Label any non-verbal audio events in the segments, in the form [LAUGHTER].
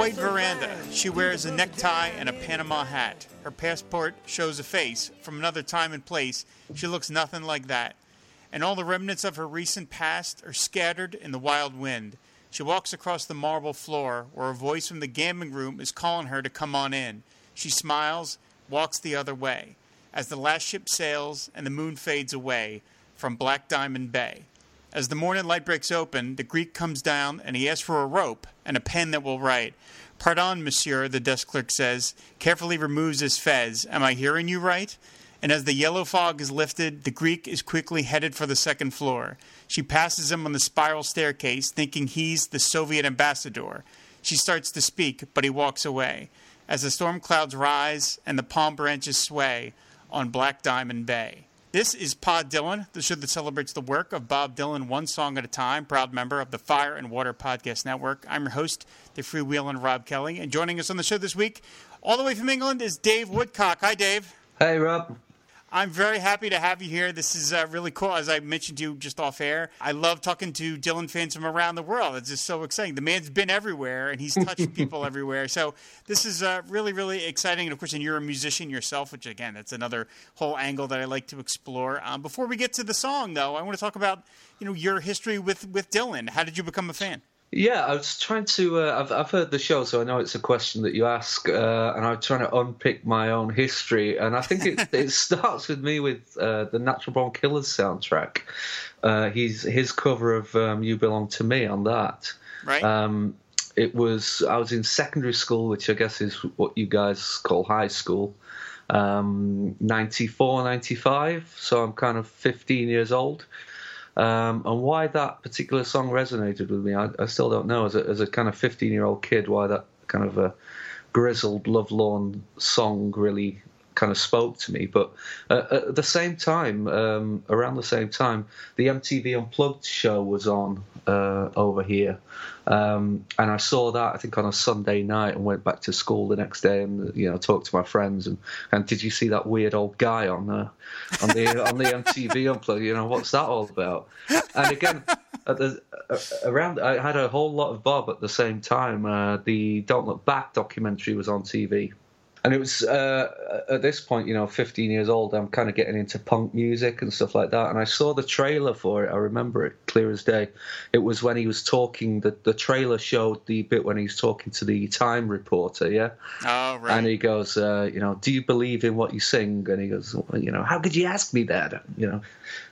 White veranda, she wears a necktie and a Panama hat. Her passport shows a face from another time and place. She looks nothing like that. And all the remnants of her recent past are scattered in the wild wind. She walks across the marble floor where a voice from the gambling room is calling her to come on in. She smiles, walks the other way. As the last ship sails and the moon fades away from Black Diamond Bay. As the morning light breaks open, the Greek comes down and he asks for a rope and a pen that will write. Pardon, monsieur, the desk clerk says, carefully removes his fez. Am I hearing you right? And as the yellow fog is lifted, the Greek is quickly headed for the second floor. She passes him on the spiral staircase, thinking he's the Soviet ambassador. She starts to speak, but he walks away. As the storm clouds rise and the palm branches sway on Black Diamond Bay. This is Pod Dylan, the show that celebrates the work of Bob Dylan one song at a time, proud member of the Fire and Water Podcast Network. I'm your host, the freewheeling Rob Kelly, and joining us on the show this week, all the way from England, is Dave Woodcock. Hi, Dave. Hey, Rob. I'm very happy to have you here. This is uh, really cool. As I mentioned to you just off air, I love talking to Dylan fans from around the world. It's just so exciting. The man's been everywhere and he's touched [LAUGHS] people everywhere. So this is uh, really, really exciting. And of course, and you're a musician yourself, which again, that's another whole angle that I like to explore. Um, before we get to the song, though, I want to talk about you know your history with with Dylan. How did you become a fan? Yeah, I was trying to. Uh, I've I've heard the show, so I know it's a question that you ask, uh, and I'm trying to unpick my own history. And I think it [LAUGHS] it starts with me with uh, the Natural Born Killers soundtrack. Uh, he's his cover of um, "You Belong to Me" on that. Right. Um, it was I was in secondary school, which I guess is what you guys call high school. Um, 94, 95, so I'm kind of 15 years old. Um, and why that particular song resonated with me, I, I still don't know. As a, as a kind of 15 year old kid, why that kind of a grizzled, lovelorn song really kind of spoke to me. But uh, at the same time, um, around the same time, the MTV Unplugged show was on uh, over here, um, and I saw that I think on a Sunday night and went back to school the next day and you know talked to my friends and and did you see that weird old guy on the on the on the MTV Unplugged? You know what's that all about? And again. The, uh, around, I had a whole lot of Bob at the same time. Uh, the Don't Look Back documentary was on TV, and it was uh, at this point, you know, 15 years old. I'm kind of getting into punk music and stuff like that. And I saw the trailer for it. I remember it clear as day. It was when he was talking. The the trailer showed the bit when he's talking to the Time reporter. Yeah. Oh right. And he goes, uh, you know, do you believe in what you sing? And he goes, well, you know, how could you ask me that? You know,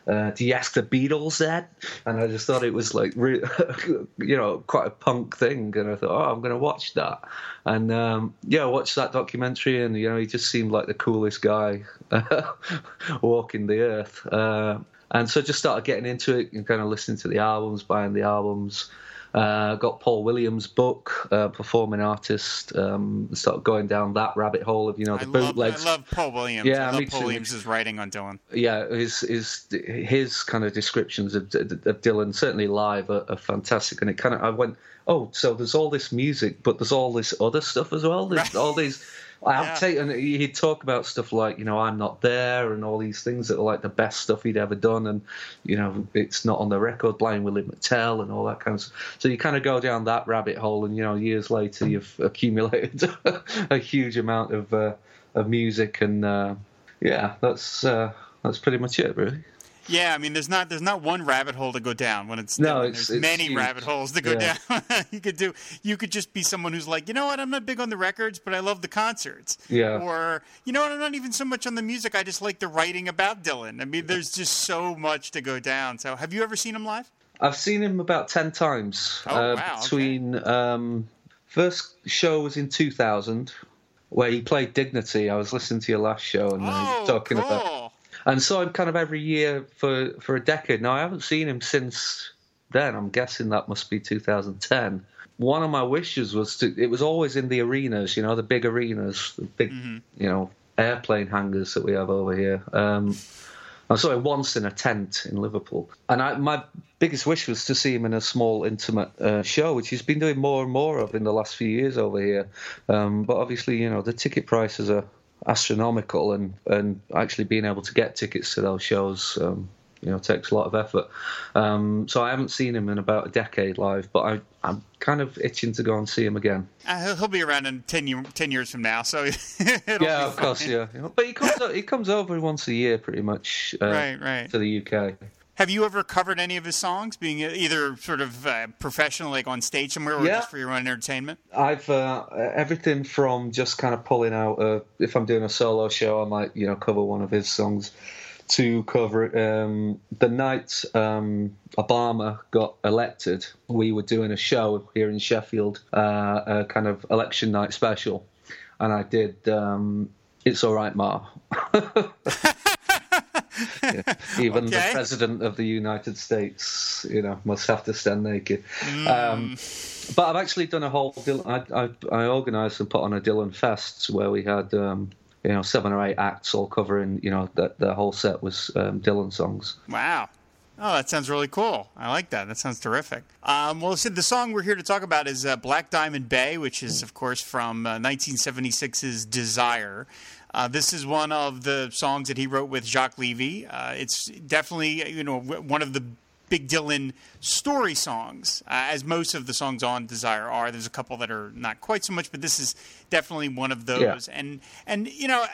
uh, do you ask the Beatles that? And I just thought it was like, re- [LAUGHS] you know, quite a punk thing. And I thought, oh, I'm going to watch that. And um, yeah, I watched that documentary, and you know, he just seemed like the coolest guy [LAUGHS] walking the earth. Uh, and so I just started getting into it and kind of listening to the albums, buying the albums. Uh, got Paul Williams' book, uh, performing artist. Um, started going down that rabbit hole of you know the I bootlegs. Love, I love Paul Williams. Yeah, I love Paul. Williams' writing on Dylan. Yeah, his his his kind of descriptions of, of Dylan, certainly live, are, are fantastic. And it kind of I went, oh, so there's all this music, but there's all this other stuff as well. There's Right. all these. Yeah. outtake, and he'd talk about stuff like, you know, I'm not there, and all these things that are like the best stuff he'd ever done, and you know, it's not on the record, Blind Willie McTell, and all that kind of stuff. So you kind of go down that rabbit hole, and you know, years later, you've [LAUGHS] accumulated a huge amount of uh, of music, and uh, yeah, that's uh, that's pretty much it, really. Yeah, I mean, there's not there's not one rabbit hole to go down when it's No, it's- there's it's many huge. rabbit holes to go Yeah. down. [LAUGHS] you could do you could just be someone who's like, you know what, I'm not big on the records, but I love the concerts. Yeah. Or you know what, I'm not even so much on the music. I just like the writing about Dylan. I mean, there's just so much to go down. So, have you ever seen him live? I've seen him about ten times. Oh, uh, wow, okay. Between um, first show was in two thousand, where he played Dignity. I was listening to your last show and uh, Oh, talking cool. about, and saw him kind of every year for for a decade. Now I haven't seen him since then. I'm guessing that must be 2010. One of my wishes was to. It was always in the arenas, you know, the big arenas, the big, mm-hmm. you know, airplane hangars that we have over here. Um, I saw him once in a tent in Liverpool, and I, my biggest wish was to see him in a small, intimate uh, show, which he's been doing more and more of in the last few years over here. Um, but obviously, you know, the ticket prices are astronomical, and and actually being able to get tickets to those shows um, you know takes a lot of effort. Um, so I haven't seen him in about a decade live, but I, I'm kind of itching to go and see him again. Uh, he'll be around in 10, year, 10 years from now, so [LAUGHS] yeah, of course, yeah. But he comes he comes over once a year, pretty much, uh, right, right, to the UK. Have you ever covered any of his songs, being either sort of uh, professional, like on stage somewhere, or yeah. just for your own entertainment? I've uh, everything from just kind of pulling out. Uh, if I'm doing a solo show, I might you know cover one of his songs to cover. Um, the night um, Obama got elected, we were doing a show here in Sheffield, uh, a kind of election night special, and I did um, "It's All Right, Ma." [LAUGHS] [LAUGHS] yeah. [LAUGHS] Even okay. the president of the United States, you know, must have to stand naked. Mm. but I've actually done a whole. I, I, I organised and put on a Dylan Fest where we had um, you know seven or eight acts all covering you know the, the whole set was um, Dylan songs. Wow. Oh, that sounds really cool. I like that. That sounds terrific. Um, well, so the song we're here to talk about is uh, Black Diamond Bay, which is, of course, from uh, 1976's Desire. Uh, this is one of the songs that he wrote with Jacques Levy. Uh, it's definitely, you know, one of the Big Dylan story songs, uh, as most of the songs on Desire are. There's a couple that are not quite so much, but this is definitely one of those. Yeah. And and you know,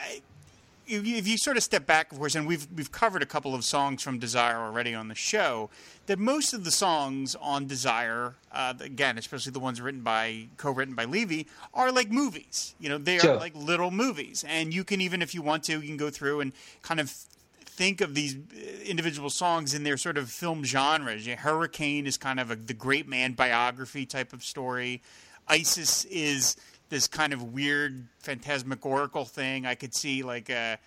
if you, if you sort of step back, of course, and we've we've covered a couple of songs from Desire already on the show. That most of the songs on Desire, uh, again, especially the ones written by co-written by Levy, are like movies. You know, they sure. are like little movies, and you can even if you want to, you can go through and kind of think of these uh, individual songs in their sort of film genres. Hurricane is kind of a, the great man biography type of story. Isis is this kind of weird phantasmagorical thing. I could see like uh,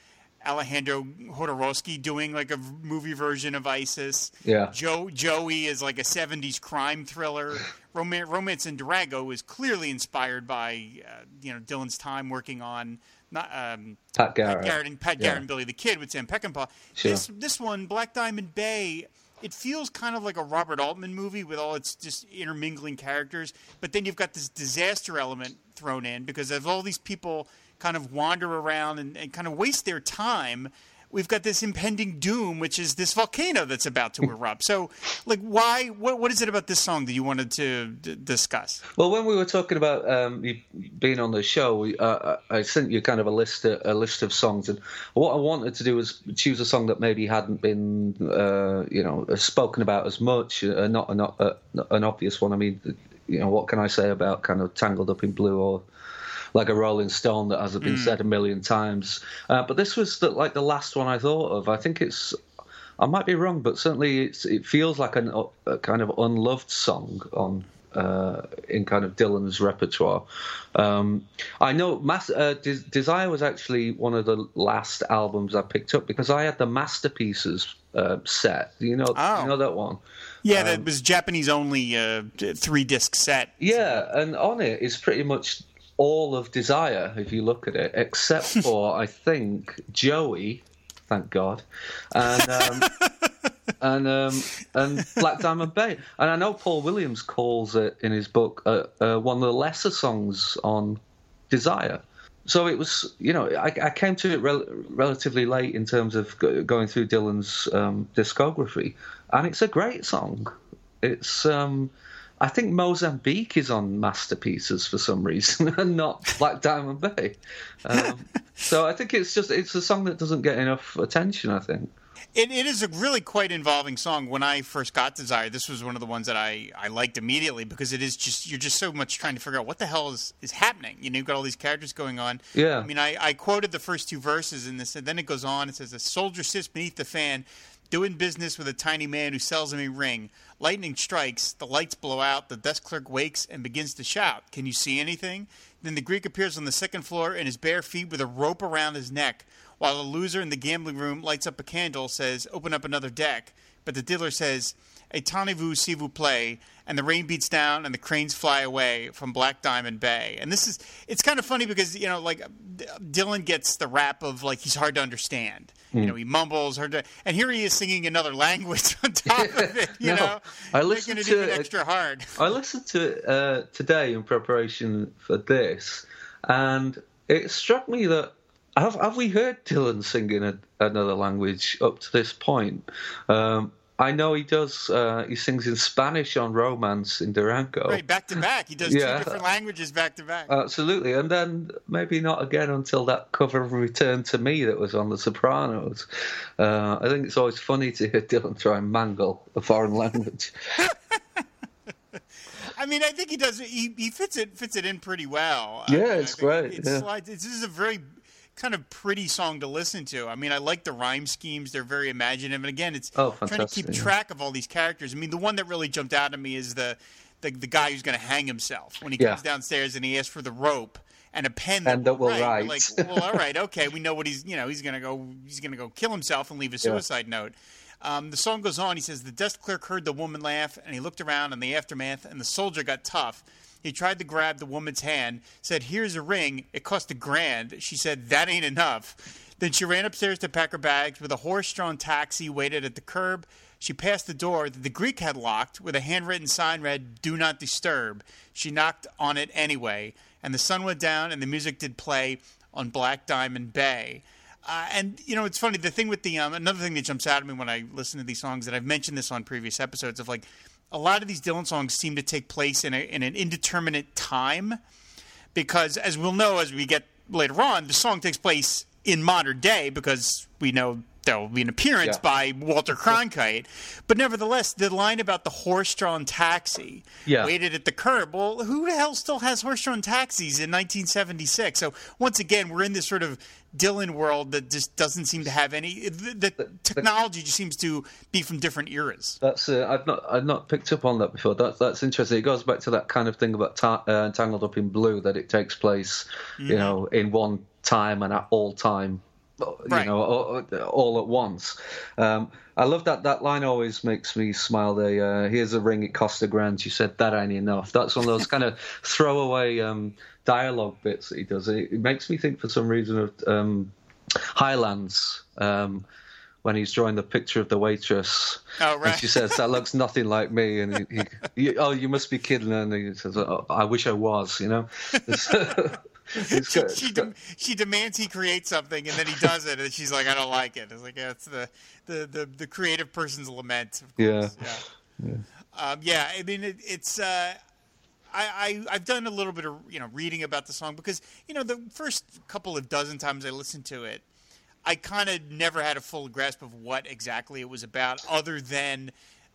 Alejandro Jodorowsky doing like a movie version of ISIS. Yeah. Joe Joey is like a '70s crime thriller. [LAUGHS] Romance, Romance in Durango is clearly inspired by uh, you know Dylan's time working on not um, Pat Garrett, Pat Garrett and Pat yeah. Garrett and Billy the Kid with Sam Peckinpah. Sure. This this one, Black Diamond Bay, it feels kind of like a Robert Altman movie with all its just intermingling characters, but then you've got this disaster element thrown in because of all these people kind of wander around and, and kind of waste their time we've got this impending doom, which is this volcano that's about to erupt. So, like, why? What, what is it about this song that you wanted to d- discuss? Well, when we were talking about um, you being on the show, we, uh, I sent you kind of a list of, a list of songs, and what I wanted to do was choose a song that maybe hadn't been, uh, you know, spoken about as much, uh, not, not uh, an obvious one. I mean, you know, what can I say about kind of tangled up in blue or like a Rolling Stone that hasn't been mm. said a million times. Uh, but this was the, like the last one I thought of. I think it's. I might be wrong, but certainly it feels like an, a kind of unloved song on uh, in kind of Dylan's repertoire. Um, I know Mas- uh, Des- Desire was actually one of the last albums I picked up because I had the masterpieces uh, set. You know, oh. you know that one. Yeah, um, that was Japanese only uh, three disc set. Yeah, and on it is pretty much all of Desire, if you look at it, except [LAUGHS] for I think Joey, thank God, and um, [LAUGHS] and um, and Black Diamond Bay. And I know Paul Williams calls it in his book uh, uh, one of the lesser songs on Desire. So it was, you know, I, I came to it rel- relatively late in terms of going through Dylan's um, discography, and it's a great song. It's um, I think Mozambique is on masterpieces for some reason, [LAUGHS] and not Black Diamond Bay. Um, so I think it's just it's a song that doesn't get enough attention. I think. It, it is a really quite involving song. When I first got Desire, this was one of the ones that I, I liked immediately because it is just you're just so much trying to figure out what the hell is, is happening. You know, you've got all these characters going on. Yeah. I mean, I, I quoted the first two verses in this, and then it goes on. It says, "A soldier sits beneath the fan, doing business with a tiny man who sells him a ring. Lightning strikes, the lights blow out, the desk clerk wakes and begins to shout, Can you see anything? Then the Greek appears on the second floor in his bare feet with a rope around his neck, while a loser in the gambling room lights up a candle, says, Open up another deck. But the dealer says, Attendez-vous s'il vous plaît, and the rain beats down and the cranes fly away from Black Diamond Bay. And this is it's kind of funny because you know like Dylan gets the rap of like he's hard to understand. Mm. You know, he mumbles hard to, and here he is singing another language [LAUGHS] on top of it. You no, know, I listened to it extra hard. I listened to it uh, today in preparation for this, and it struck me that have, have we heard Dylan singing a, another language up to this point? Um, I know he does. Uh, he sings in Spanish on Romance in Durango. Right, back to back. He does yeah. two different languages back to back. Absolutely, and then maybe not again until that cover of Return to Me that was on The Sopranos. Uh, I think it's always funny to hear Dylan try and mangle a foreign [LAUGHS] language. [LAUGHS] I mean, I think he does. He, he fits it fits it in pretty well. Yeah, I it's great. It's, yeah. Like, this is a very kind of pretty song to listen to. I mean, I like the rhyme schemes; they're very imaginative. And again, it's oh, trying to keep track of all these characters. I mean, the one that really jumped out at me is the the, the guy who's going to hang himself when he yeah. comes downstairs and he asks for the rope and a pen that, and that will write. Like, [LAUGHS] well, all right, okay, we know what he's you know he's going to go he's going to go kill himself and leave a suicide yeah. note. Um, the song goes on. He says the desk clerk heard the woman laugh and he looked around in the aftermath and the soldier got tough. He tried to grab the woman's hand, said, Here's a ring. It cost a grand. She said, That ain't enough. Then she ran upstairs to pack her bags with a horse drawn taxi waited at the curb. She passed the door that the Greek had locked with a handwritten sign read, Do not disturb. She knocked on it anyway, and the sun went down and the music did play on Black Diamond Bay. Uh, and you know, it's funny. The thing with the um, another thing that jumps out at me when I listen to these songs, and I've mentioned this on previous episodes, of like a lot of these Dylan songs seem to take place in, a, in an indeterminate time because, as we'll know as we get later on, the song takes place in modern day because we know there will be an appearance yeah. by Walter Cronkite. But nevertheless, the line about the horse-drawn taxi yeah. waited at the curb. Well, who the hell still has horse-drawn taxis in 1976? So once again, we're in this sort of Dylan world that just doesn't seem to have any. The, the technology just seems to be from different eras. That's uh, I've not I've not picked up on that before. That's that's interesting. It goes back to that kind of thing about ta- uh, Tangled Up in Blue that it takes place, mm-hmm. you know, in one time and at all time you right. know, all, all, at once. Um, I love that. That line always makes me smile. The uh, here's a ring, it cost a grand. You said that ain't enough. That's one of those kind of [LAUGHS] throwaway um, dialogue bits that he does. It, it, makes me think for some reason of um, Highlands. Um, when he's drawing the picture of the waitress, oh, right. and she says, "That looks nothing like me," and he, [LAUGHS] he, "Oh, you must be kidding!" And he says, oh, "I wish I was," you know. [LAUGHS] she, she, de- she, demands he create something, and then he does it, and she's like, "I don't like it." It's like yeah, it's the, the, the, the creative person's lament. Yeah. yeah. Yeah. Um, yeah. I mean, it, it's. Uh, I, I have done a little bit of you know reading about the song because you know the first couple of dozen times I listened to it, I kind of never had a full grasp of what exactly it was about, other than.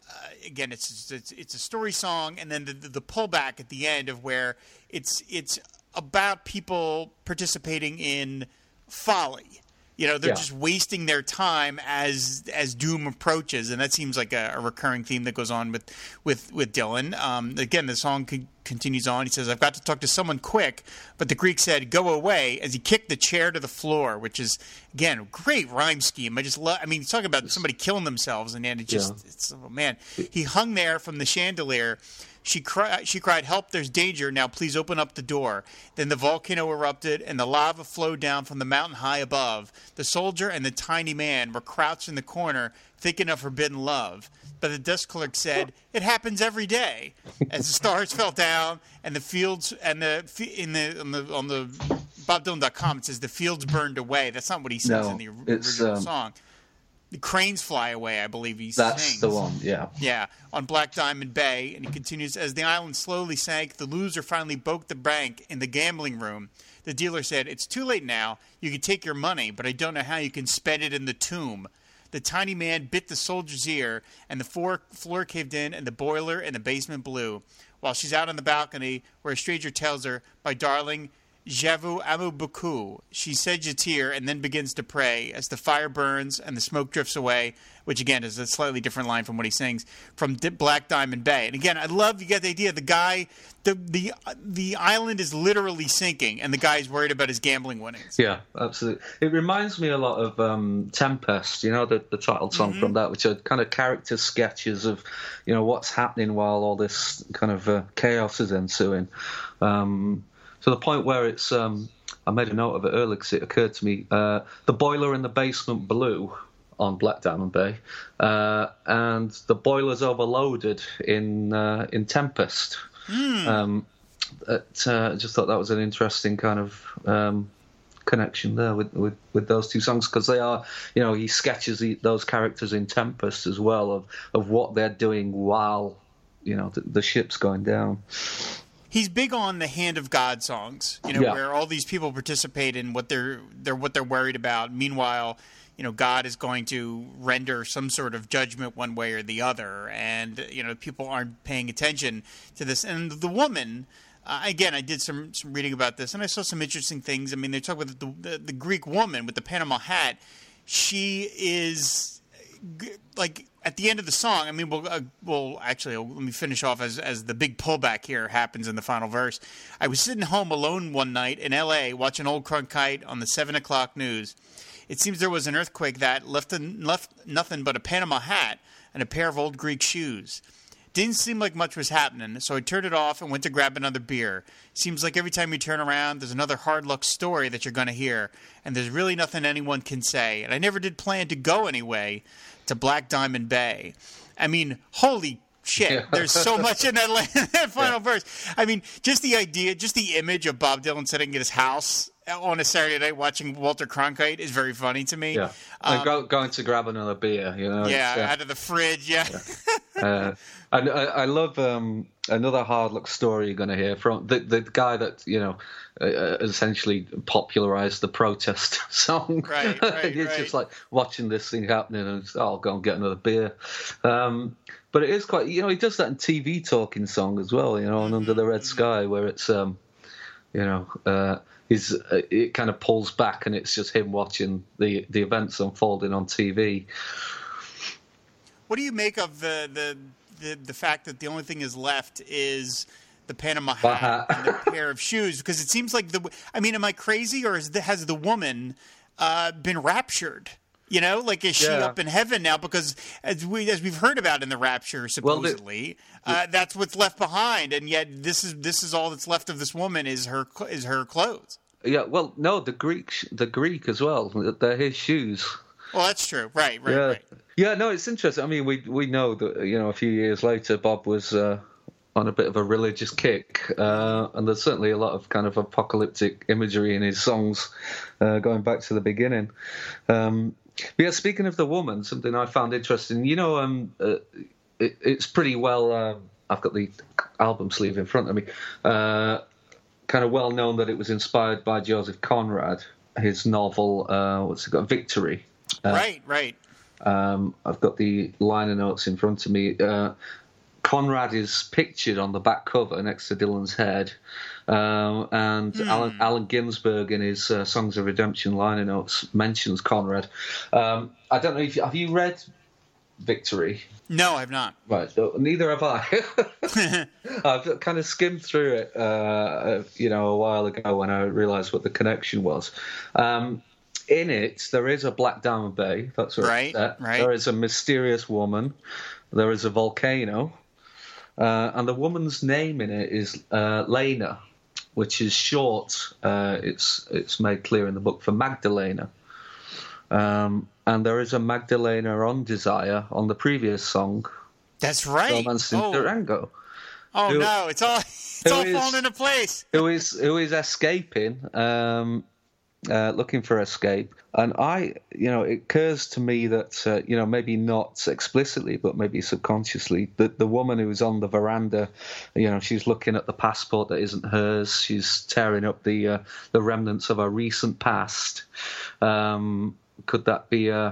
Uh, again, it's, it's it's a story song, and then the, the, the pullback at the end of where it's it's about people participating in folly. You know, they're yeah. just wasting their time as as doom approaches, and that seems like a, a recurring theme that goes on with with with Dylan. Um, again, the song c- continues on. He says, "I've got to talk to someone quick," but the Greek said, "Go away," as he kicked the chair to the floor, which is again great rhyme scheme. I just love. I mean, he's talking about somebody killing themselves, and then it just yeah. it's oh man. He hung there from the chandelier she cried, she cried, Help, there's danger. Now please open up the door. Then the volcano erupted and the lava flowed down from the mountain high above. The soldier and the tiny man were crouched in the corner, thinking of forbidden love. But the desk clerk said, It happens every day. As the stars [LAUGHS] fell down and the fields, and the, in the, on the, on the BobDylan.com, it says the fields burned away. That's not what he says no, in the original um, song. The cranes fly away, I believe he That's sings. the one, yeah. Yeah, on Black Diamond Bay. And he continues As the island slowly sank, the loser finally broke the bank in the gambling room. The dealer said, It's too late now. You can take your money, but I don't know how you can spend it in the tomb. The tiny man bit the soldier's ear, and the floor, floor caved in, and the boiler in the basement blew. While she's out on the balcony, where a stranger tells her, My darling, Javu Amu She sheds a tear and then begins to pray as the fire burns and the smoke drifts away, which again is a slightly different line from what he sings from Black Diamond Bay. And again, I love you get the idea. The guy, the the the island is literally sinking, and the guy's worried about his gambling winnings. Yeah, absolutely. It reminds me a lot of um, Tempest. You know, the the title song mm-hmm. from that, which are kind of character sketches of, you know, what's happening while all this kind of uh, chaos is ensuing. Um, to the point where it's. Um, I made a note of it earlier because it occurred to me. Uh, the boiler in the basement blew on Black Diamond Bay, uh, and the boiler's overloaded in uh, in Tempest. Mm. Um, it, uh, just thought that was an interesting kind of um, connection there with, with, with those two songs because they are, you know, he sketches the, those characters in Tempest as well of of what they're doing while, you know, the, the ship's going down he's big on the hand of God songs, you know, yeah. where all these people participate in what they're they're what they're worried about. Meanwhile, you know, God is going to render some sort of judgment one way or the other, and you know, people aren't paying attention to this. And the woman, uh, again, I did some some reading about this, and I saw some interesting things. I mean, they talk about the, the, the Greek woman with the Panama hat. She is like at the end of the song, I mean, we'll, uh, we'll actually let me finish off as as the big pullback here happens in the final verse. I was sitting home alone one night in L.A. watching Old Cronkite on the seven o'clock news. It seems there was an earthquake that left left nothing but a Panama hat and a pair of old Greek shoes. Didn't seem like much was happening, so I turned it off and went to grab another beer. Seems like every time you turn around, there's another hard luck story that you're going to hear, and there's really nothing anyone can say. And I never did plan to go anyway to Black Diamond Bay. I mean, holy shit. Yeah. There's so much in that, that [LAUGHS] final yeah. verse. I mean, just the idea, just the image of Bob Dylan sitting at his house on a Saturday night watching Walter Cronkite is very funny to me. Yeah, um, go, going to grab another beer, you know. Yeah, uh, out of the fridge. Yeah. yeah. uh, and I, I love um, another hard luck story you're going to hear from the the guy that you know uh, uh essentially popularized the protest [LAUGHS] song. Right, [LAUGHS] right, He's right. just like watching this thing happening and oh, I'll go and get another beer. Um, but it is quite, you know, he does that in TV talking song as well, you know, mm-hmm. Under the Red mm-hmm. Sky, where it's, um, you know, uh, he's, uh, it kind of pulls back and it's just him watching the the events unfolding on TV. What do you make of the the the, the fact that the only thing is left is the Panama hat and the [LAUGHS] pair of shoes? Because it seems like the. I mean, am I crazy or the, has the woman uh, been raptured? You know, like is she yeah. up in heaven now? Because as we as we've heard about in the rapture, supposedly, well, the, uh, that's what's left behind, and yet this is this is all that's left of this woman is her is her clothes. Yeah, well, no, the Greek the Greek as well. They're his shoes. Well, that's true. Right, right, yeah. right. Yeah, no, it's interesting. I mean, we we know that you know a few years later, Bob was uh, on a bit of a religious kick, uh, and there's certainly a lot of kind of apocalyptic imagery in his songs, uh, going back to the beginning. Um, yeah, speaking of the woman, something I found interesting. You know, um, uh, it, it's pretty well. Uh, I've got the album sleeve in front of me. Kind of well known that it was inspired by Joseph Conrad, his novel. Uh, what's it got? Victory. Uh, right, right. Um, I've got the liner notes in front of me. Uh, Conrad is pictured on the back cover next to Dylan's head. Um, and mm. Allen, Allen, Ginsberg in his uh, Songs of Redemption liner notes mentions Conrad. Um, I don't know if you, have you read Victory? No, I've not. Right, so neither have I. [LAUGHS] [LAUGHS] I've kind of skimmed through it, uh, you know, a while ago when I realised what the connection was. Um, in it, there is a Black Diamond Bay. That's right. Right. There is a mysterious woman. There is a volcano, uh, and the woman's name in it is uh, Lena which is short. Uh, it's it's made clear in the book for Magdalena. Um, and there is a Magdalena on Desire on the previous song. That's right. Romance in oh. Durango. Oh who, no! It's all it's all is, falling into place. who is who is escaping? Um, uh, looking for escape. And I, you know, it occurs to me that, uh, you know, maybe not explicitly, but maybe subconsciously, that the woman who's on the veranda, you know, she's looking at the passport that isn't hers. She's tearing up the uh, the remnants of a recent past. Um, could that be uh,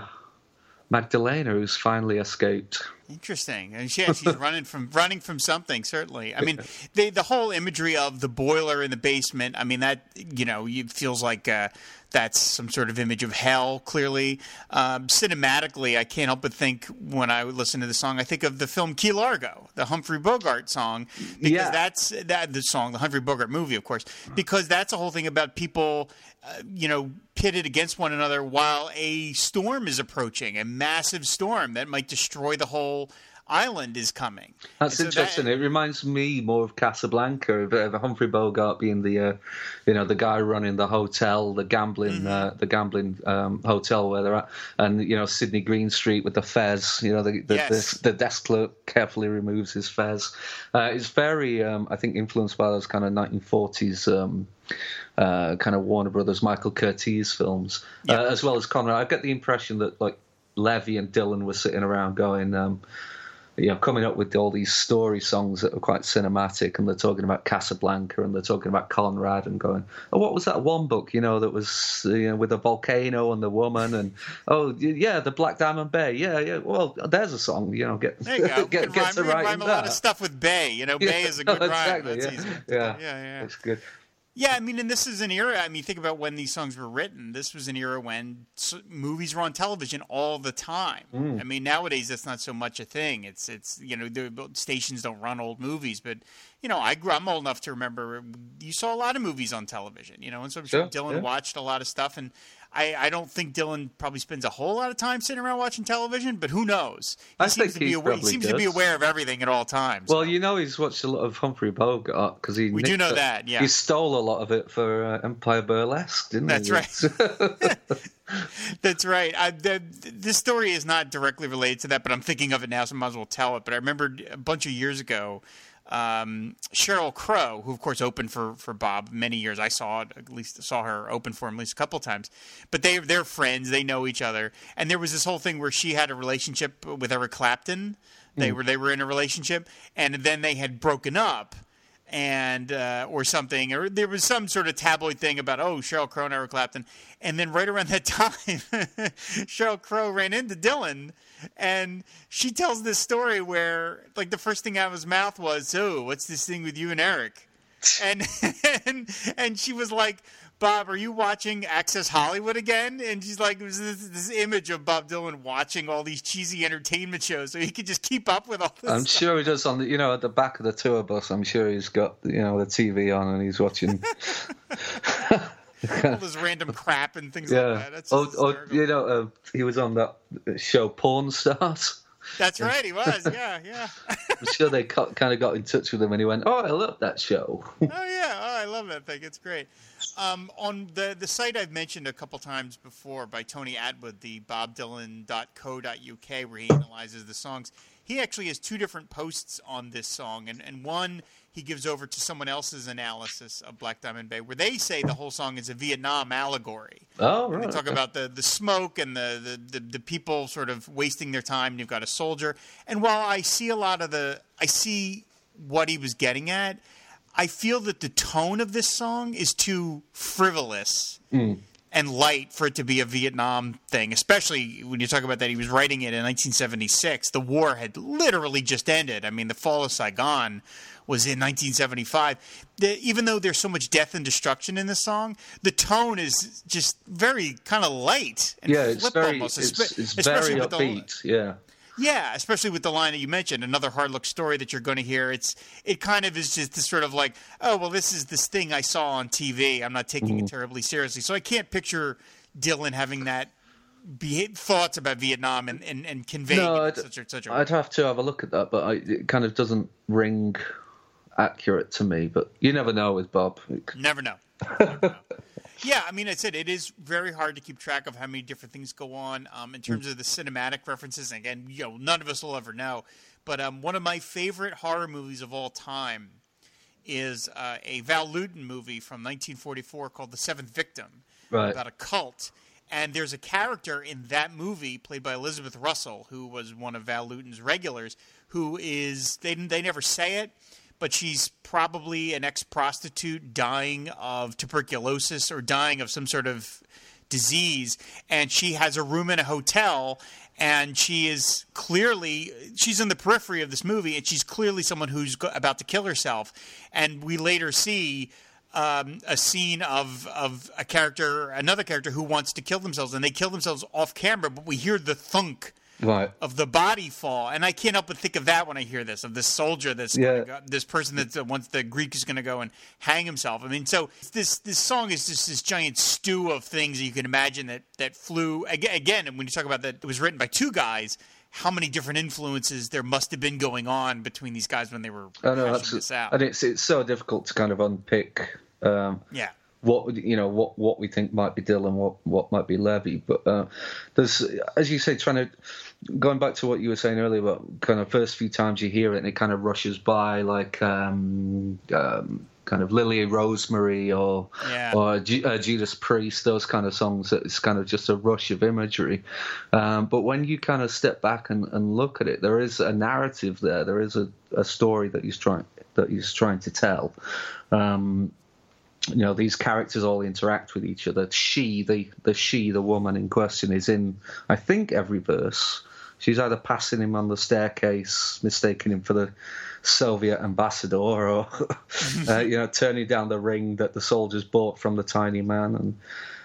Magdalena who's finally escaped? Interesting. And yeah, she's [LAUGHS] running from running from something. Certainly. I mean, the the whole imagery of the boiler in the basement. I mean, that you know, it feels like uh, that's some sort of image of hell. Clearly, um, cinematically, I can't help but think when I listen to the song, I think of the film Key Largo, the Humphrey Bogart song, because Yeah. that's that the song, the Humphrey Bogart movie, of course, because that's a whole thing about people, uh, you know, pitted against one another while a storm is approaching, a massive storm that might destroy the whole island is coming. That's so that- interesting. it reminds me more of Casablanca, of, of Humphrey Bogart being the, uh, you know, the guy running the hotel, the gambling, Mm-hmm. uh, the gambling um, hotel where they're at, and you know Sydney Greenstreet with the fez. You know, the the, Yes. the, the desk clerk carefully removes his fez. Uh, it's very, um, I think, influenced by those kind of 1940s. Um, uh, kind of Warner Brothers, Michael Curtiz films, uh, as well as Conrad. I get the impression that like Levy and Dylan were sitting around going, um, you know, coming up with all these story songs that are quite cinematic, and they're talking about Casablanca and they're talking about Conrad and going, oh, what was that one book, you know, that was you know with the volcano and the woman and oh yeah, the Black Diamond Bay, yeah, yeah. Well, there's a song, you know, get There you go. [LAUGHS] get, get to writing rhyme a lot of stuff with Bay. You know, [LAUGHS] Bay is a [LAUGHS] good exactly, rhyme. That's yeah. easy. Yeah. yeah, yeah. It's good. Yeah, I mean, and this is an era. I mean, think about when these songs were written. This was an era when movies were on television all the time. Mm. I mean, nowadays that's not so much a thing. It's it's you know the stations don't run old movies, but you know I grew. I'm old enough to remember you saw a lot of movies on television. You know, and so I'm sure Sure, Dylan yeah. watched a lot of stuff. And I I don't think Dylan probably spends a whole lot of time sitting around watching television, but who knows? He I seems think to be he aware. He seems to be aware of everything at all times. Well, you know, he's watched a lot of Humphrey Bogart because he. We do know it. that, yeah. He stole a lot of it for uh, Empire Burlesque, didn't That's he? right. [LAUGHS] That's right. I, the, this story is not directly related to that, but I'm thinking of it now, so I might as well tell it. But I remember a bunch of years ago, um, Sheryl Crow, who of course opened for, for Bob many years. I saw at least saw her open for him at least a couple times. But they they're friends. They know each other. And there was this whole thing where she had a relationship with Eric Clapton. They were they were in a relationship, and then they had broken up and uh, or something, or there was some sort of tabloid thing about oh Sheryl Crow and Eric Clapton, and then right around that [LAUGHS] time, Sheryl Crow ran into Dylan, and she tells this story where like the first thing out of his mouth was oh what's this thing with you and Eric, and [LAUGHS] and and she was like. Bob, are you watching Access Hollywood again? And she's like, it was this, this image of Bob Dylan watching all these cheesy entertainment shows so he could just keep up with all this I'm stuff. sure he does on the, you know, at the back of the tour bus. I'm sure he's got, you know, the TV on and he's watching. [LAUGHS] [LAUGHS] all this random crap and things yeah. like that. That's oh, oh, you know, uh, he was on that show Pawn Stars. That's right, he [LAUGHS] was. Yeah, yeah. I'm sure they kind of got in touch with him and he went, "Oh, I love that show." Oh yeah, oh, I love that thing. It's great. Um, on the the site I've mentioned a couple times before by Tony Attwood, the bobdylan.co.uk, where he analyzes the songs. He actually has two different posts on this song, and, and one he gives over to someone else's analysis of Black Diamond Bay, where they say the whole song is a Vietnam allegory. oh, They right. talk about the, the smoke and the, the, the, the people sort of wasting their time. You've got a soldier. And while I see a lot of the, I see what he was getting at, I feel that the tone of this song is too frivolous mm. and light for it to be a Vietnam thing, especially when you talk about that he was writing it in 1976. The war had literally just ended. I mean, the fall of Saigon was in 1975. The, even though there's so much death and destruction in the song, the tone is just very kind of light and yeah, it's flip very, almost, it's, espe- it's especially very with the- upbeat. yeah. yeah, especially with the line that you mentioned, another hard look story that you're going to hear. It's it kind of is just this sort of like, oh well, this is this thing I saw on TV. I'm not taking Mm-hmm. it terribly seriously, so I can't picture Dylan having that be- thoughts about Vietnam and and, and conveying No, I'd, such a such a I'd have to have a look at that, but I, it kind of doesn't ring accurate to me. But you never know with Bob. [LAUGHS] Never know. yeah, I mean, I said it is very hard to keep track of how many different things go on um, in terms of the cinematic references. And again, you know, none of us will ever know. But um, one of my favorite horror movies of all time is uh, a Val Lewton movie from 1944 called The Seventh Victim, Right. about a cult. And there's a character in that movie played by Elizabeth Russell, who was one of Val Lewton's regulars, who is they they never say it, but she's probably an ex prostitute dying of tuberculosis or dying of some sort of disease, and she has a room in a hotel. And she is clearly she's in the periphery of this movie, and she's clearly someone who's go- about to kill herself. And we later see um, a scene of of a character, another character who wants to kill themselves, and they kill themselves off camera, but we hear the thunk Right. of the body fall, and I can't help but think of that when I hear this of this soldier that's Yeah. gonna go, this person that uh, wants the Greek is going to go and hang himself. I mean, so this this song is just this giant stew of things that you can imagine that that flew again. Again, and when you talk about that, it was written by two guys. How many different influences there must have been going on between these guys when they were I know this out? and it's it's so difficult to kind of unpick um, yeah, what you know what what we think might be Dylan, what what might be Levy. But uh, there's as you say, trying to going back to what you were saying earlier about kind of first few times you hear it and it kind of rushes by like um, um, kind of Lily Rosemary or Yeah. or uh, Judas Priest, those kind of songs. that It's kind of just a rush of imagery. Um, but when you kind of step back and, and look at it, there is a narrative there. There is a, a story that he's trying that he's trying to tell. Um, you know these characters all interact with each other. She, the the she, the woman in question, is in I think every verse. She's either passing him on the staircase, mistaking him for the Soviet ambassador, or [LAUGHS] uh, you know turning down the ring that the soldiers bought from the tiny man, and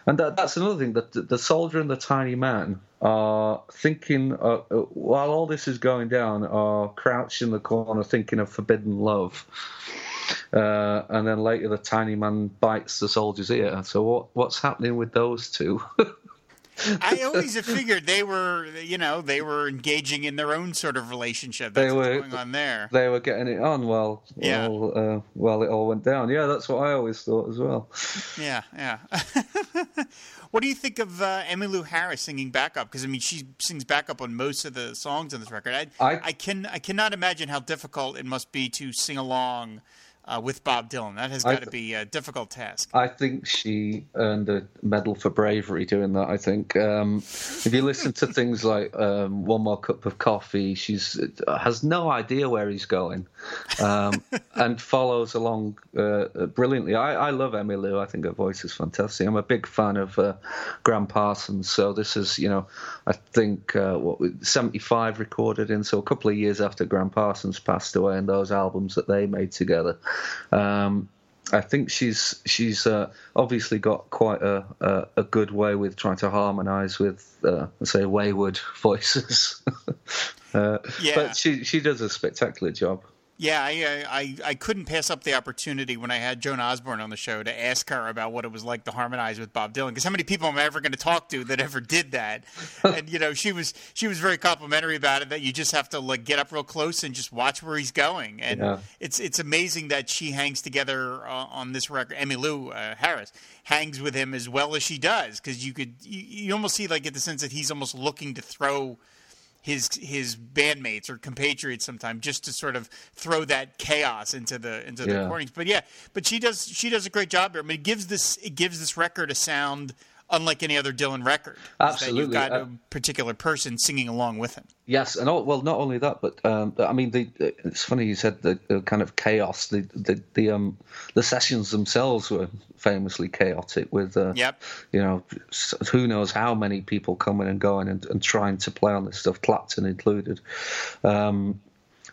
and that, that's another thing that the, soldier and the tiny man are thinking uh, uh, while all this is going down, are crouched in the corner thinking of forbidden love. Uh, and then later, the tiny man bites the soldier's ear. So what what's happening with those two? I [LAUGHS] always have figured they were, you know, they were engaging in their own sort of relationship. They That's what's were- going on there. they were getting it on while Yeah. while, uh, while it all went down. Yeah, that's what I always thought as well. Yeah, yeah. [LAUGHS] what do you think of uh, Emmylou Harris singing backup? Because I mean, she sings backup on most of the songs on this record. I, I- I can I cannot imagine how difficult it must be to sing along uh, with Bob Dylan. That has got to th- be a difficult task. I think she earned a medal for bravery doing that. I think um, if you listen to things [LAUGHS] like um, "One More Cup of Coffee," she's has no idea where he's going, um, [LAUGHS] and follows along uh, brilliantly. I, I love Emmylou. I think her voice is fantastic. I'm a big fan of uh, Gram Parsons. So this is, you know, I think uh, what '75 recorded in, so a couple of years after Gram Parsons passed away, and those albums that they made together. Um, I think she's she's uh, obviously got quite a, a a good way with trying to harmonise with uh, say wayward [LAUGHS] voices. [LAUGHS] uh, Yeah. But she she does a spectacular job. Yeah, I, I I couldn't pass up the opportunity when I had Joan Osborne on the show to ask her about what it was like to harmonize with Bob Dylan. Because how many people am I ever going to talk to that ever did that? [LAUGHS] and you know, she was she was very complimentary about it. That you just have to like get up real close and just watch where he's going. And Yeah. it's it's amazing that she hangs together uh, on this record. Emmylou uh, Harris hangs with him as well as she does because you could you, you almost see like get the sense that he's almost looking to throw his his bandmates or compatriots sometimes just to sort of throw that chaos into the into the Yeah. recordings. But yeah, but she does she does a great job here. I mean, it gives this it gives this record a sound unlike any other Dylan record. Absolutely. you've got Uh, a particular person singing along with him. Yes, and all, well, not only that, but um, I mean, the, it's funny you said the, the kind of chaos. The the the um the sessions themselves were famously chaotic. With uh, Yep. you know, who knows how many people coming and going and, and trying to play on this stuff, Clapton included. Um,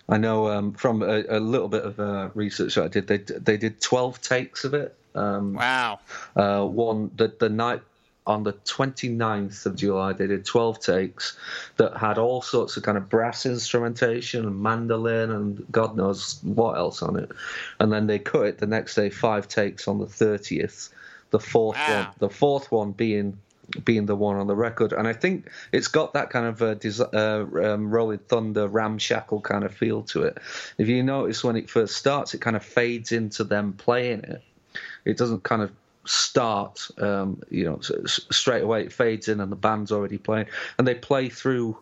I know um, from a, a little bit of uh, research that I did, they they did twelve takes of it. Um, Wow. uh, one the the night on the 29th of July they did 12 takes that had all sorts of kind of brass instrumentation and mandolin and God knows what else on it. And then they cut it the next day five takes on the 30th the fourth Wow. one the fourth one being being the one on the record. And I think it's got that kind of uh, des- uh, um, Rolling Thunder ramshackle kind of feel to it. If you notice when it first starts it kind of fades into them playing it. It doesn't kind of start um, you know straight away it fades in and the band's already playing and they play through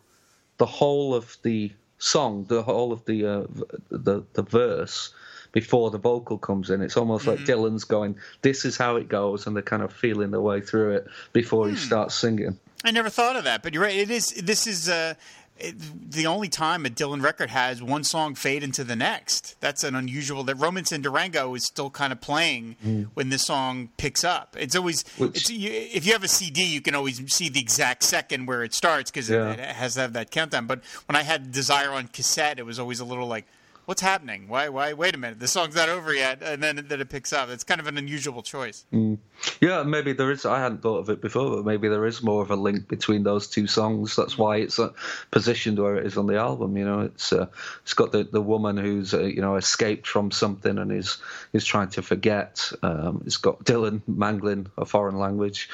the whole of the song the whole of the uh, the the verse before the vocal comes in it's almost like Dylan's going this is how it goes and they're kind of feeling their way through it before he starts singing I never thought of that, but you're right. It is. This is. Uh, it, the only time a Dylan record has one song fade into the next. That's an unusual. That Romance in Durango is still kind of playing mm. when this song picks up. It's always Which, it's, you, if you have a CD, you can always see the exact second where it starts because yeah. it, it has to have that countdown. But when I had Desire on cassette, it was always a little like what's happening? Why? Why? Wait a minute, the song's not over yet, and then then it picks up. It's kind of an unusual choice. Mm. Yeah, maybe there is. I hadn't thought of it before, but maybe there is more of a link between those two songs. That's why it's uh, positioned where it is on the album. You know, it's uh, it's got the, the woman who's uh, you know escaped from something and is is trying to forget. Um, it's got Dylan mangling a foreign language,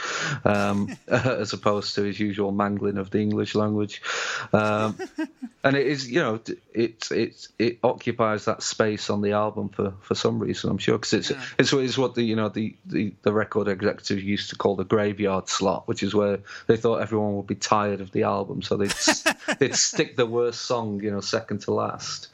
um, [LAUGHS] as opposed to his usual mangling of the English language, um, and it is you know it it it occupies that space on the album for, for some reason. I'm sure because it's, yeah. it's it's what the you know the, the the record record executives used to call the graveyard slot, which is where they thought everyone would be tired of the album, so they'd [LAUGHS] they'd stick the worst song, you know, second to last.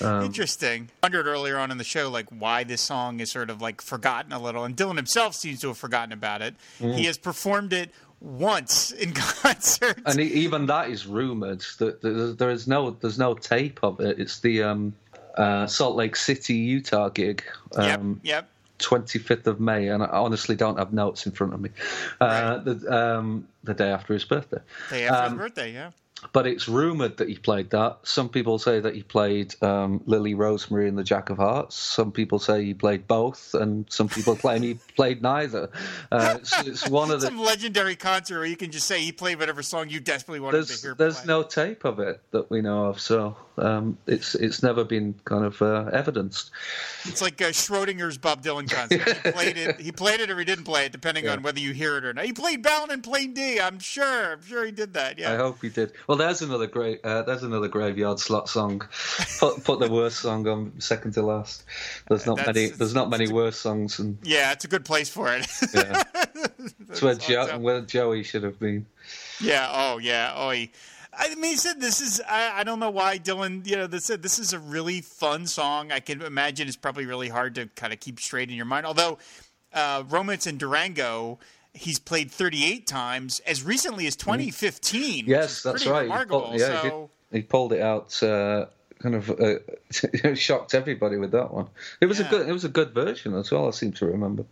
Um, Interesting. I wondered earlier on in the show, like why this song is sort of like forgotten a little, and Dylan himself seems to have forgotten about it. Mm. He has performed it once in [LAUGHS] concert, and even that is rumored. That there is no there's no tape of it. It's the um, uh, Salt Lake City, Utah gig. Um, yep. Yep. 25th of May, and I honestly don't have notes in front of me. Uh, the, um, the day after his birthday. Day after um, his birthday, yeah but it's rumored that he played that. Some people say that he played um, Lily Rosemary in the Jack of Hearts. Some people say he played both, and some people [LAUGHS] claim he played neither. Uh, it's, it's, one of the [LAUGHS] some legendary concert where you can just say he played whatever song you desperately wanted there's, to hear. There's play. no tape of it that we know of, so um, it's it's never been kind of uh, evidenced. It's like uh, Schrodinger's Bob Dylan concert. he played it. He played it or he didn't play it, depending [LAUGHS] yeah. on whether you hear it or not. He played Bound and Plain D. I'm sure. I'm sure he did that. Yeah. I hope he did. Well, there's another great. Uh, there's another graveyard slot song. Put put the worst song on second to last. There's not That's, many. There's not many worse songs. And yeah, it's a good place for it. yeah, [LAUGHS] it's where, jo- where Joey should have been. Yeah. Oh yeah. Oh. He, I mean, he said this is. I, I, don't know why Dylan. You know, this said this is a really fun song. I can imagine it's probably really hard to kind of keep straight in your mind. Although, uh, Romance and Durango he's played 38 times as recently as 2015. Yes, that's right. Remarkable. He pulled, yeah, so... he, pulled it out. Uh, kind of uh, [LAUGHS] shocked everybody with that one. It was yeah. a good. It was a good version as well. I seem to remember.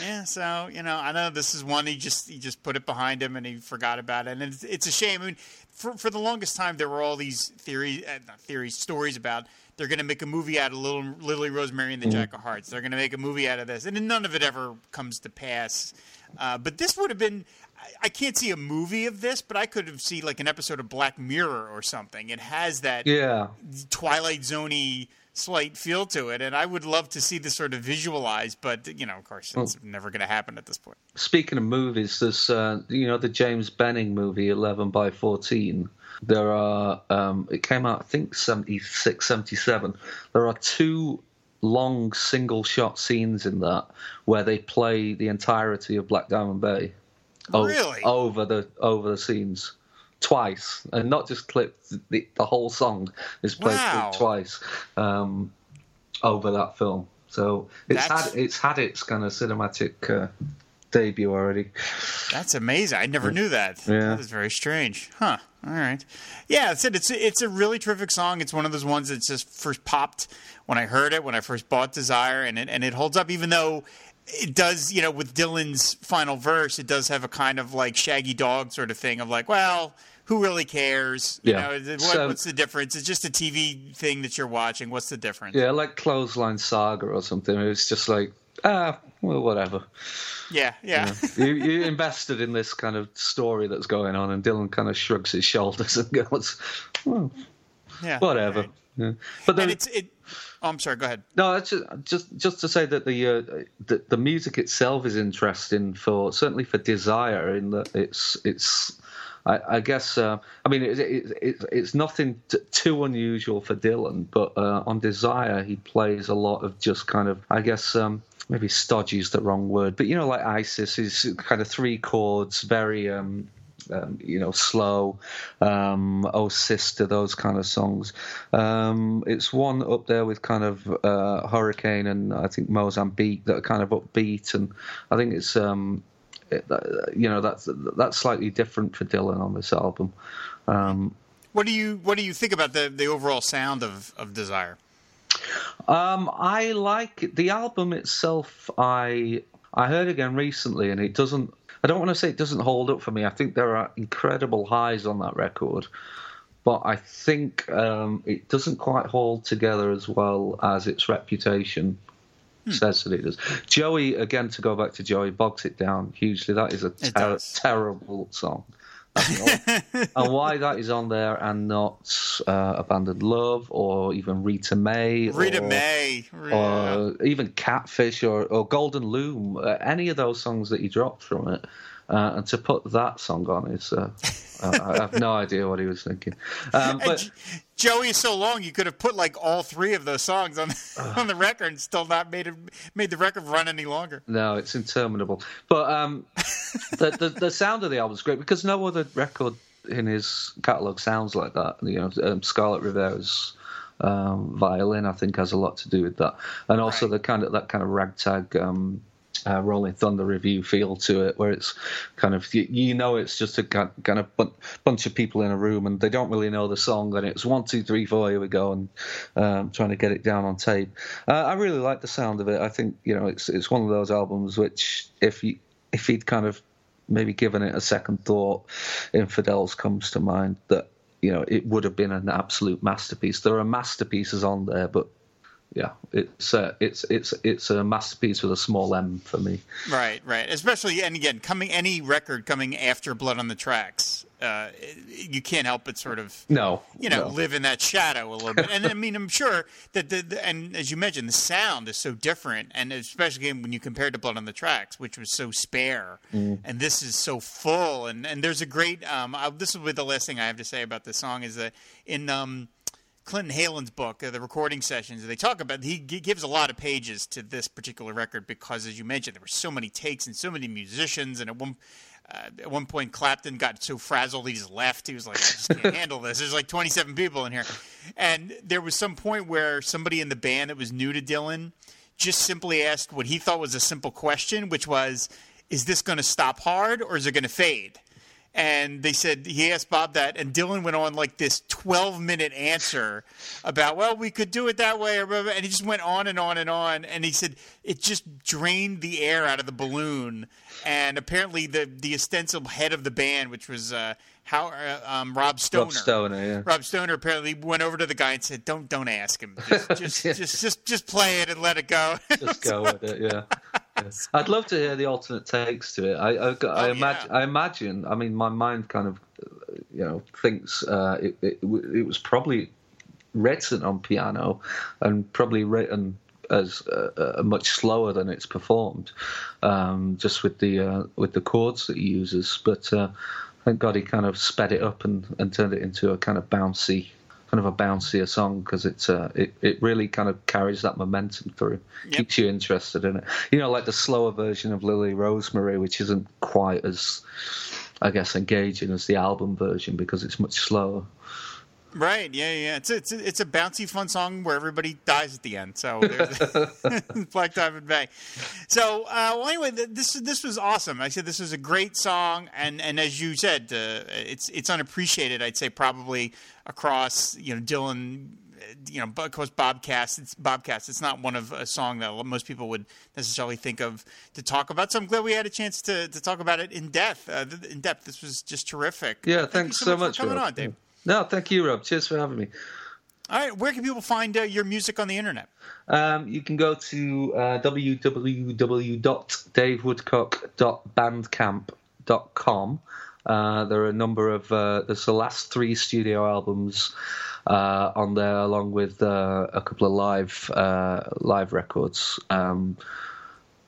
Yeah. So you know, I know this is one he just he just put it behind him and he forgot about it, and it's, it's a shame. I mean, for for the longest time there were all these theories, uh, theories, stories about they're going to make a movie out of Little Lily Rosemary and the mm-hmm. Jack of Hearts. They're going to make a movie out of this, and none of it ever comes to pass. Uh, but this would have been. I, can't see a movie of this, but I could have seen like an episode of Black Mirror or something. It has that yeah. Twilight Zoney slight feel to it, and I would love to see this sort of visualized. But you know, of course, it's well, never going to happen at this point. Speaking of movies, there's uh, you know the James Benning movie Eleven by Fourteen. There are um, it came out I think 76, 77. There are two long single shot scenes in that where they play the entirety of Black Diamond Bay really? over the over the scenes twice, and not just clipped. The, the whole song is played wow. twice um, over that film. So it's That's... had it's had its kind of cinematic uh, debut already. That's amazing. I never knew that. Yeah. That is very strange. Huh. All right. Yeah, it's It's it's a really terrific song. It's one of those ones that just first popped when I heard it when I first bought Desire, and it and it holds up even though it does. You know, with Dylan's final verse, it does have a kind of like Shaggy Dog sort of thing of like, well. Who really cares? You yeah. know, what, so, what's the difference? It's just a TV thing that you're watching. What's the difference? Yeah, like Clothesline Saga or something. It's just like, ah, well, whatever. Yeah, yeah. You, know, you, you, invested in this kind of story that's going on, and Dylan kind of shrugs his shoulders and [LAUGHS] goes, well, yeah, whatever. Right. Yeah. But then, it's it. Oh, I'm sorry. Go ahead. No, just just just to say that the, uh, the the music itself is interesting for certainly for Desire in that it's it's I, I guess uh, I mean it, it, it, it's nothing t- too unusual for Dylan, but uh, on Desire he plays a lot of just kind of I guess um, maybe stodgy is the wrong word, but you know, like Isis is kind of three chords, very um, um, you know, slow, um, Oh Sister, those kind of songs. Um, it's one up there with kind of uh, Hurricane and I think Mozambique that are kind of upbeat, and I think it's um, it, you know that's that's slightly different for Dylan on this album. Um, What do you What do you think about the the overall sound of of Desire? Um, I like the album itself. I I heard again recently, and it doesn't. I don't want to say it doesn't hold up for me. I think there are incredible highs on that record, but I think um, it doesn't quite hold together as well as its reputation hmm. says that it does. Joey, again, to go back to Joey, bogs it down hugely. That is a ter- terrible song. And why [LAUGHS] that is on there and not uh, Abandoned Love or even Rita May. Rita or, May. Yeah. Or even Catfish or, or Golden Loom. Uh, any of those songs that he dropped from it. Uh, and to put that song on is, uh, I, I, have no idea what he was thinking. Um, but Joey is so long, you could have put like all three of those songs on the, on the record and still not made it made the record run any longer. No, it's interminable. But um, the, the, the sound of the album is great because no other record in his catalog sounds like that. You know, um, Scarlet Rivera's um, violin, I think, has a lot to do with that, and also right. the kind of that kind of ragtag. Um, uh, Rolling Thunder Revue feel to it, where it's kind of you, you know it's just a kind of bunch of people in a room and they don't really know the song, and it's one two three four here we go and um, trying to get it down on tape. Uh, I really like the sound of it. I think you know it's it's one of those albums which if you if he'd kind of maybe given it a second thought, Infidels comes to mind that you know it would have been an absolute masterpiece. There are masterpieces on there, but yeah, it's uh, it's it's it's a masterpiece with a small M for me. Right, right. Especially and again, coming any record coming after Blood on the Tracks, uh, you can't help but sort of no, you know, no. live in that shadow a little bit. And I mean, I'm sure that the, the, and as you mentioned, the sound is so different, and especially when you compare to Blood on the Tracks, which was so spare, mm. and this is so full. And and there's a great. Um, I, this will be the last thing I have to say about this song is that in um Clinton Heylin's book, uh, the recording sessions, they talk about. He g- gives a lot of pages to this particular record because, as you mentioned, there were so many takes and so many musicians. And at one uh, at one point, Clapton got so frazzled he just left. He was like, "I just can't [LAUGHS] handle this." There's like 27 people in here, and there was some point where somebody in the band that was new to Dylan just simply asked what he thought was a simple question, which was, "Is this going to stop hard or is it going to fade?" And they said he asked Bob that, and Dylan went on like this 12 minute answer about, well, we could do it that way, or and he just went on and on and on, and he said it just drained the air out of the balloon, and apparently the the ostensible head of the band, which was uh, how uh, um, Rob Stoner, Rob Stoner, yeah, Rob Stoner apparently went over to the guy and said, "Don't don't ask him, just [LAUGHS] just, just, just just play it and let it go, just go with it, yeah." [LAUGHS] [LAUGHS] I'd love to hear the alternate takes to it. I, I, I, oh, imagine, yeah. I imagine. I mean, my mind kind of, you know, thinks uh, it, it, it, was probably written on piano and probably written as uh, uh, much slower than it's performed, um, just with the uh, with the chords that he uses. But uh, thank God he kind of sped it up and, and turned it into a kind of bouncy kind of a bouncier song because it's uh, it it really kind of carries that momentum through, yep. keeps you interested in it. You know, like the slower version of Lily Rosemary, which isn't quite as, I guess, engaging as the album version because it's much slower. Right. Yeah. Yeah. It's a, it's a, it's a bouncy, fun song where everybody dies at the end. So [LAUGHS] [LAUGHS] Black Diamond Bay. So uh, well, anyway, this this was awesome. I said this was a great song, and and as you said, uh, it's it's unappreciated. I'd say probably across you know Dylan. You know, of course, Bobcast. It's Bobcast. It's not one of a song that most people would necessarily think of to talk about. So I'm glad we had a chance to, to talk about it in depth. Uh, in depth, this was just terrific. Yeah, thanks Thank so, so, much, much for coming Rob. on, Dave. No, thank you, Rob. Cheers for having me. All right, where can people find uh, your music on the internet? Um, you can go to uh, www.davewoodcock.bandcamp.com. Uh, there are a number of uh, there's the last three studio albums uh, on there, along with uh, a couple of live uh, live records. Um,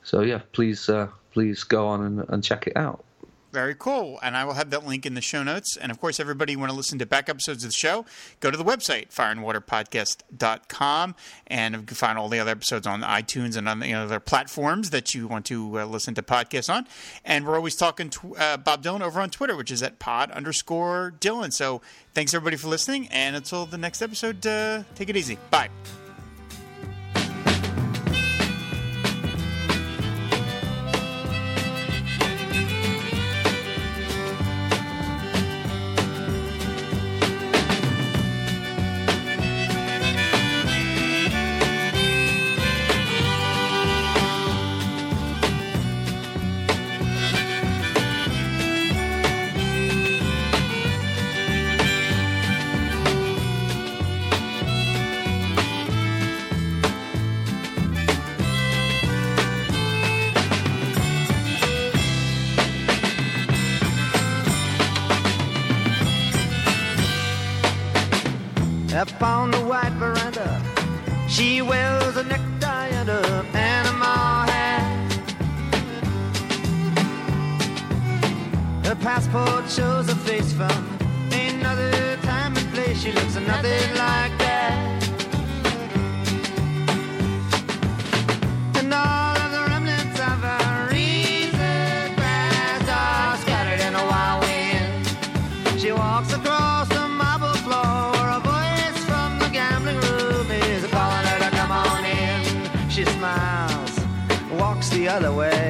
so yeah, please uh, please go on and, and check it out. Very cool. And I will have that link in the show notes. And of course, everybody want to listen to back episodes of the show, go to the website, fireandwaterpodcast.com. And you can find all the other episodes on iTunes and on the other platforms that you want to uh, listen to podcasts on. And we're always talking to uh, Bob Dylan over on Twitter, which is at pod underscore Dylan. So thanks everybody for listening. And until the next episode, uh, take it easy. Bye. Walks other way.